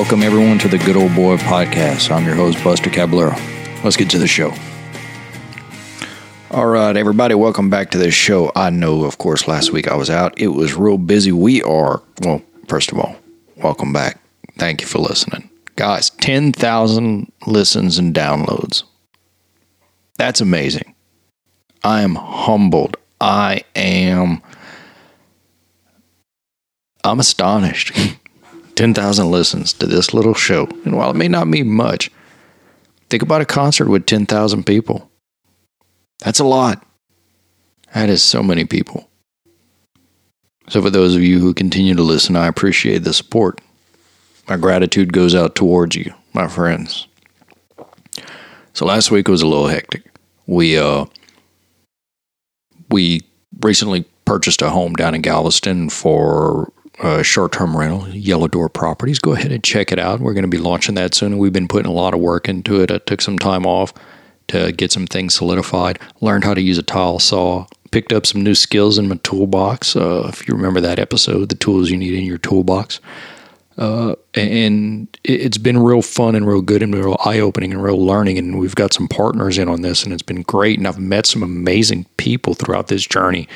welcome everyone to the Good Old Boy Podcast. I'm your host, Buster Caballero. Let's get to the show. All right, everybody, welcome back to this show. I know, of course, last week I was out. It was real busy. We are, well, first of all, welcome back. Thank you for listening. Guys, 10,000 listens and downloads. That's amazing. I am humbled. I am. I'm astonished. 10,000 listens to this little show. And while it may not mean much, think about a concert with 10,000 people. That's a lot. That is so many people. So, for those of you who continue to listen, I appreciate the support. My gratitude goes out towards you, my friends. So, last week was a little hectic. We, uh, we recently purchased a home down in Galveston for uh, short term rental, Yellow Door Properties. Go ahead and check it out. We're going to be launching that soon. We've been putting a lot of work into it. I took some time off to get some things solidified, learned how to use a tile saw, picked up some new skills in my toolbox. Uh, if you remember that episode, the tools you need in your toolbox. Uh, and it's been real fun and real good and real eye opening and real learning. And we've got some partners in on this, and it's been great. And I've met some amazing people throughout this journey.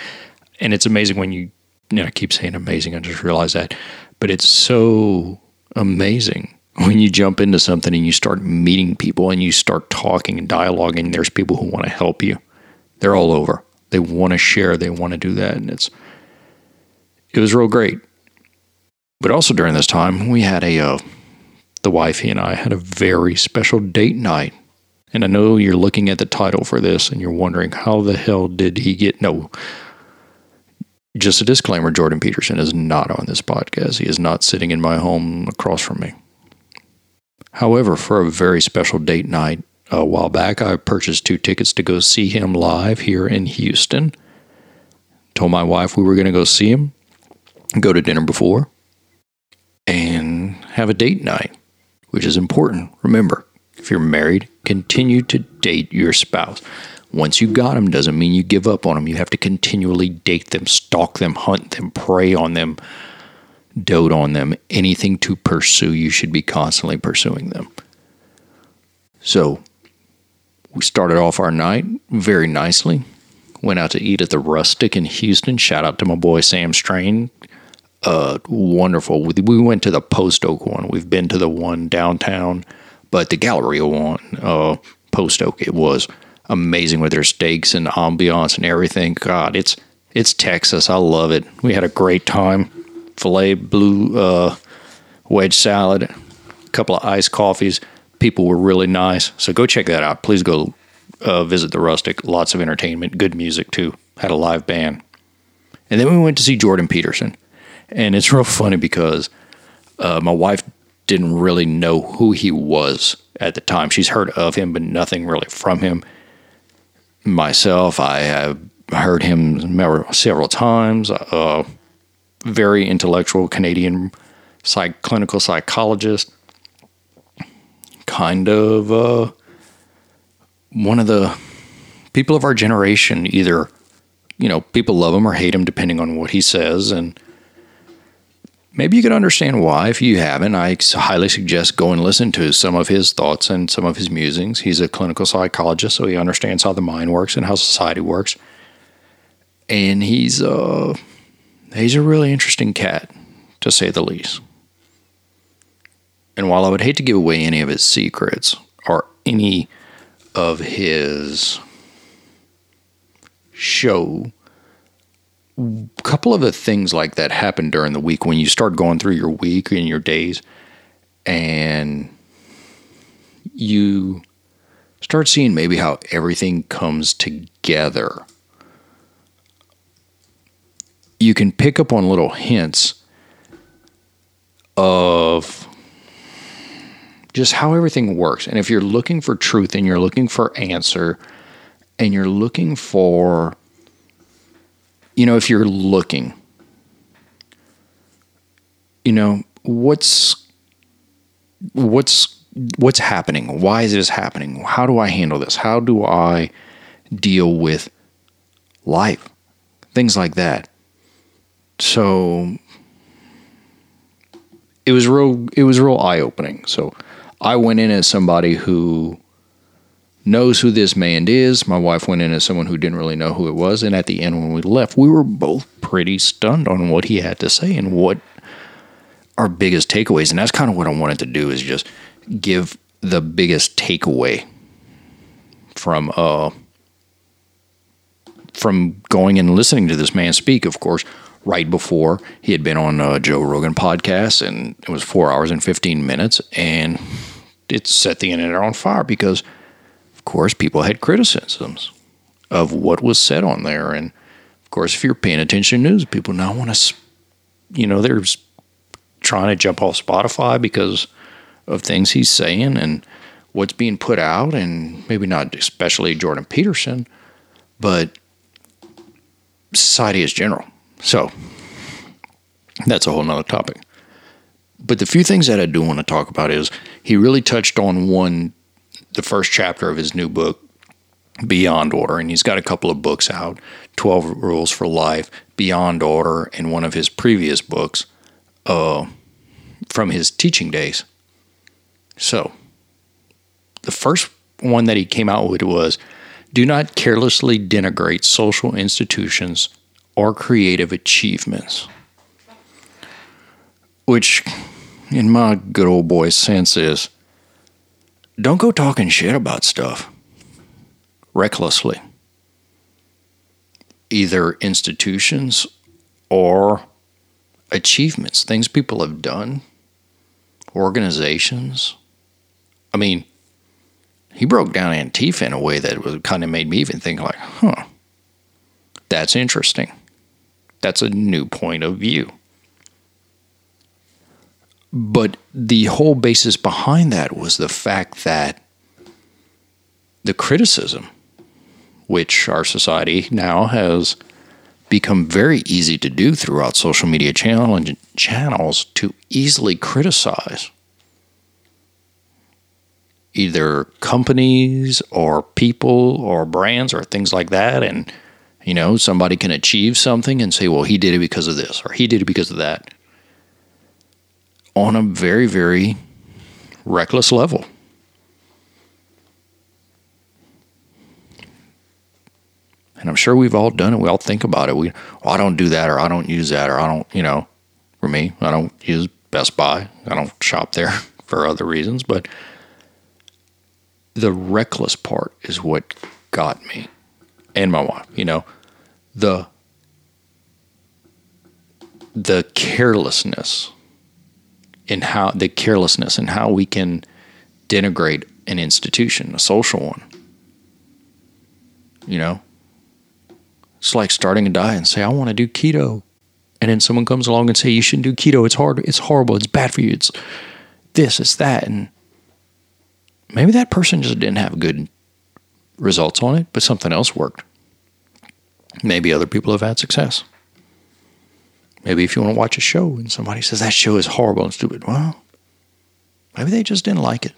And it's amazing when you, you know, I keep saying amazing. I just realized that, but it's so amazing when you jump into something and you start meeting people and you start talking and dialoguing, there's people who want to help you. They're all over. They want to share. They want to do that, and it's it was real great. But also during this time, we had a uh, the wifey and I had a very special date night. And I know you're looking at the title for this and you're wondering how the hell did he get no. Just a disclaimer Jordan Peterson is not on this podcast. He is not sitting in my home across from me. However, for a very special date night a while back, I purchased two tickets to go see him live here in Houston. Told my wife we were going to go see him, go to dinner before, and have a date night, which is important. Remember, if you're married, continue to date your spouse. Once you got them, doesn't mean you give up on them. You have to continually date them, stalk them, hunt them, prey on them dote on them. Anything to pursue, you should be constantly pursuing them. So we started off our night very nicely. Went out to eat at the Rustic in Houston. Shout out to my boy Sam Strain. Uh, wonderful. We went to the Post Oak one. We've been to the one downtown, but the Galleria one, uh, Post Oak, it was amazing with their steaks and ambiance and everything. God, it's it's Texas. I love it. We had a great time filet blue uh, wedge salad, a couple of iced coffees. People were really nice. So go check that out. Please go uh, visit the Rustic. Lots of entertainment, good music too. Had a live band. And then we went to see Jordan Peterson. And it's real funny because uh, my wife didn't really know who he was at the time. She's heard of him, but nothing really from him. Myself, I have heard him several times. Uh, very intellectual Canadian psych, clinical psychologist, kind of uh, one of the people of our generation. Either you know people love him or hate him depending on what he says, and maybe you can understand why. If you haven't, I highly suggest go and listen to some of his thoughts and some of his musings. He's a clinical psychologist, so he understands how the mind works and how society works, and he's uh He's a really interesting cat, to say the least. And while I would hate to give away any of his secrets or any of his show, a couple of the things like that happen during the week when you start going through your week and your days and you start seeing maybe how everything comes together you can pick up on little hints of just how everything works. And if you're looking for truth and you're looking for answer and you're looking for, you know, if you're looking, you know, what's, what's, what's happening? Why is this happening? How do I handle this? How do I deal with life? Things like that. So it was real it was real eye opening. So I went in as somebody who knows who this man is. My wife went in as someone who didn't really know who it was. And at the end, when we left, we were both pretty stunned on what he had to say and what our biggest takeaways. And that's kind of what I wanted to do is just give the biggest takeaway from uh from going and listening to this man speak. Of course, right before he had been on uh, Joe Rogan podcast, and it was four hours and fifteen minutes, and it set the internet on fire because of course, people had criticisms of what was said on there. And of course, if you're paying attention to news, people now want to, you know, they're trying to jump off Spotify because of things he's saying and what's being put out. And maybe not especially Jordan Peterson, but society as general. So that's a whole nother topic. But the few things that I do want to talk about is he really touched on one the first chapter of his new book, Beyond Order, and he's got a couple of books out 12 Rules for Life, Beyond Order, and one of his previous books uh, from his teaching days. So, the first one that he came out with was Do not carelessly denigrate social institutions or creative achievements. Which, in my good old boy sense, is don't go talking shit about stuff recklessly. Either institutions or achievements, things people have done, organizations. I mean, he broke down Antifa in a way that was kind of made me even think like, huh, that's interesting. That's a new point of view. But the whole basis behind that was the fact that the criticism, which our society now has become very easy to do throughout social media channel channels to easily criticize either companies or people or brands or things like that. And you know somebody can achieve something and say well he did it because of this or he did it because of that on a very, very reckless level. And I'm sure we've all done it. We all think about it. We, well, I don't do that, or I don't use that, or I don't, you know, for me, I don't use Best Buy. I don't shop there for other reasons. But the reckless part is what got me and my wife. You know, the the carelessness in how the carelessness and how we can denigrate an institution, a social one. You know, it's like starting a diet and say, I want to do keto. And then someone comes along and say, you shouldn't do keto. It's hard. It's horrible. It's bad for you. It's this, it's that. And maybe that person just didn't have good results on it, but something else worked. Maybe other people have had success. Maybe if you want to watch a show and somebody says that show is horrible and stupid, well, maybe they just didn't like it.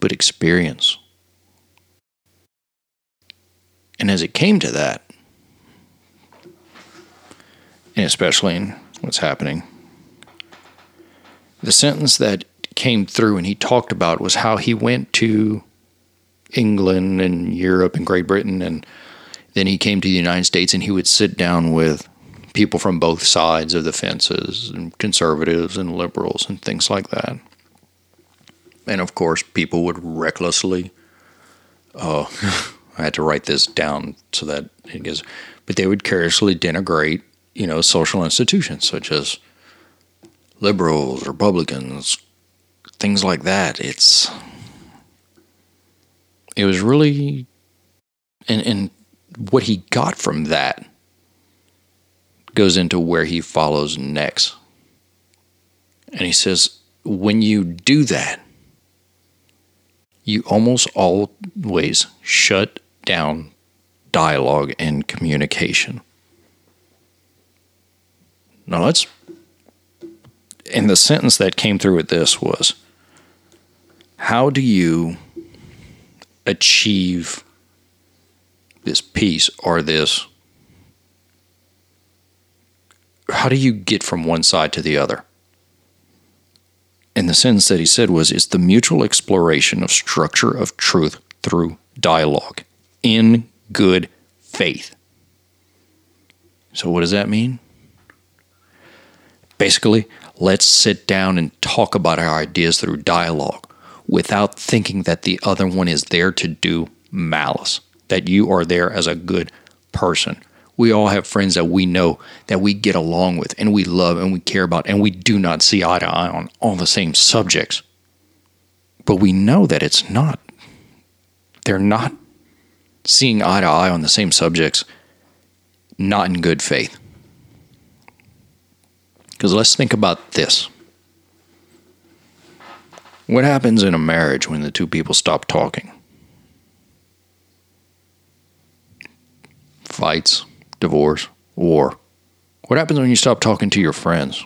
But experience. And as it came to that, and especially in what's happening, the sentence that came through and he talked about was how he went to England and Europe and Great Britain and then he came to the United States and he would sit down with people from both sides of the fences, and conservatives and liberals and things like that. And of course, people would recklessly. Oh, I had to write this down so that it gets. But they would carelessly denigrate, you know, social institutions such as liberals, Republicans, things like that. It's. It was really, and and what he got from that goes into where he follows next. And he says, when you do that, you almost always shut down dialogue and communication. Now let's, and the sentence that came through with this was, how do you achieve this peace or this how do you get from one side to the other? And the sentence that he said was it's the mutual exploration of structure of truth through dialogue in good faith. So, what does that mean? Basically, let's sit down and talk about our ideas through dialogue without thinking that the other one is there to do malice, that you are there as a good person. We all have friends that we know that we get along with and we love and we care about, and we do not see eye to eye on all the same subjects. But we know that it's not, they're not seeing eye to eye on the same subjects, not in good faith. Because let's think about this. What happens in a marriage when the two people stop talking? Fights, divorce, war. What happens when you stop talking to your friends?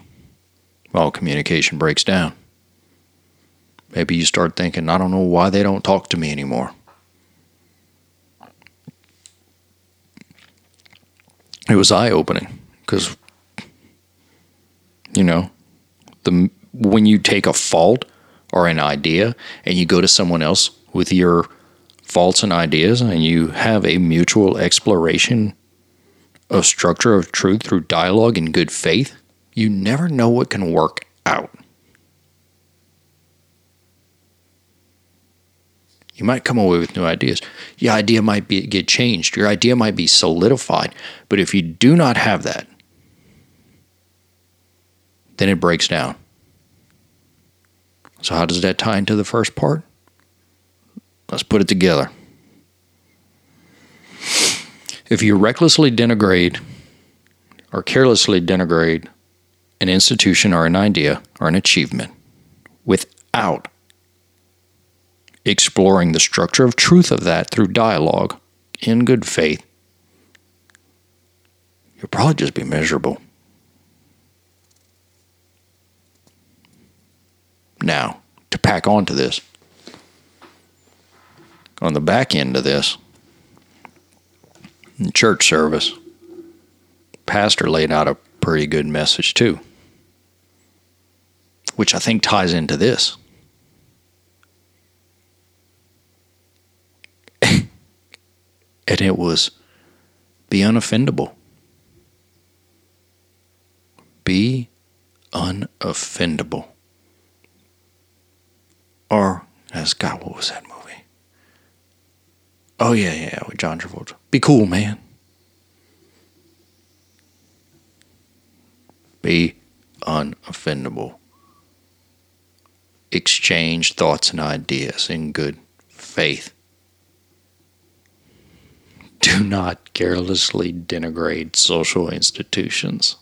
Well, communication breaks down. Maybe you start thinking, I don't know why they don't talk to me anymore. It was eye opening because, you know, the when you take a fault or an idea and you go to someone else with your faults and ideas and you have a mutual exploration of structure of truth through dialogue and good faith, you never know what can work out. You might come away with new ideas. Your idea might be get changed. Your idea might be solidified. But if you do not have that, then it breaks down. So how does that tie into the first part? Let's put it together. If you recklessly denigrate or carelessly denigrate an institution or an idea or an achievement without exploring the structure of truth of that through dialogue in good faith, you'll probably just be miserable. Now, to pack on to this, on the back end of this, church service, pastor laid out a pretty good message too, which I think ties into this. and it was be unoffendable. Be unoffendable. Or, as God, what was that? Oh yeah, yeah, with John Travolta. Be cool, man. Be unoffendable. Exchange thoughts and ideas in good faith. Do not carelessly denigrate social institutions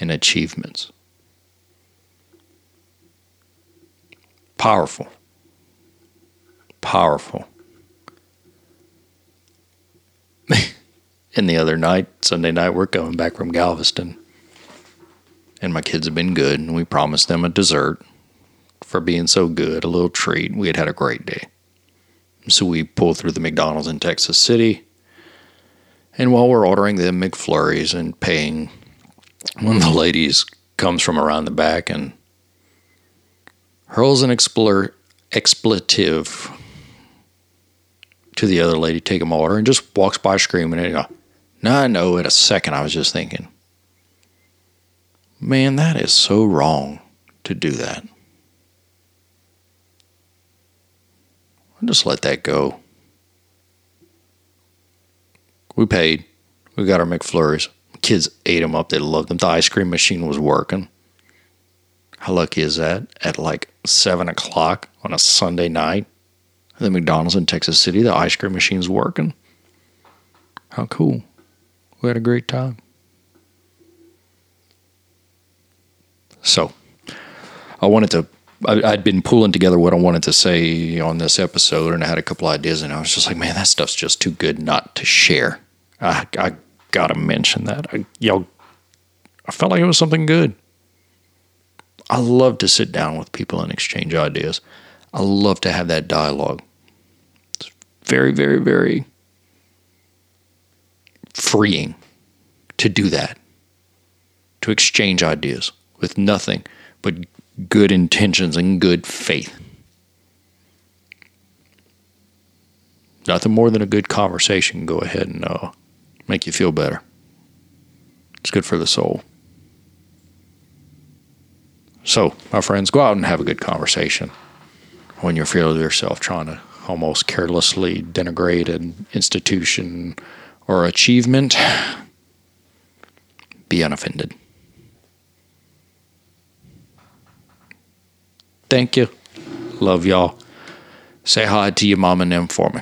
and achievements. Powerful. Powerful. And the other night, Sunday night, we're coming back from Galveston. And my kids have been good, and we promised them a dessert for being so good, a little treat. We had had a great day. So we pull through the McDonald's in Texas City. And while we're ordering the McFlurries and paying, one of the ladies comes from around the back and hurls an expletive to the other lady, take a order, and just walks by screaming. You know, now I know in a second I was just thinking, man, that is so wrong to do that. I'll just let that go. We paid. We got our McFlurries. Kids ate them up. They loved them. The ice cream machine was working. How lucky is that? At like 7 o'clock on a Sunday night, at the McDonald's in Texas City, the ice cream machine's working. How cool. We had a great time. So, I wanted to, I, had been pulling together what I wanted to say on this episode, and I had a couple ideas, and I was just like, man, that stuff's just too good not to share. I, I gotta mention that. I, y'all, I felt like it was something good. I love to sit down with people and exchange ideas. I love to have that dialogue. It's very, very, very freeing to do that, to exchange ideas with nothing but good intentions and good faith. Nothing more than a good conversation go ahead and uh, make you feel better. It's good for the soul. So, my friends, go out and have a good conversation when you feel yourself trying to almost carelessly denigrate an institution or achievement. Be unoffended. Thank you. Love y'all. Say hi to your mom and them for me.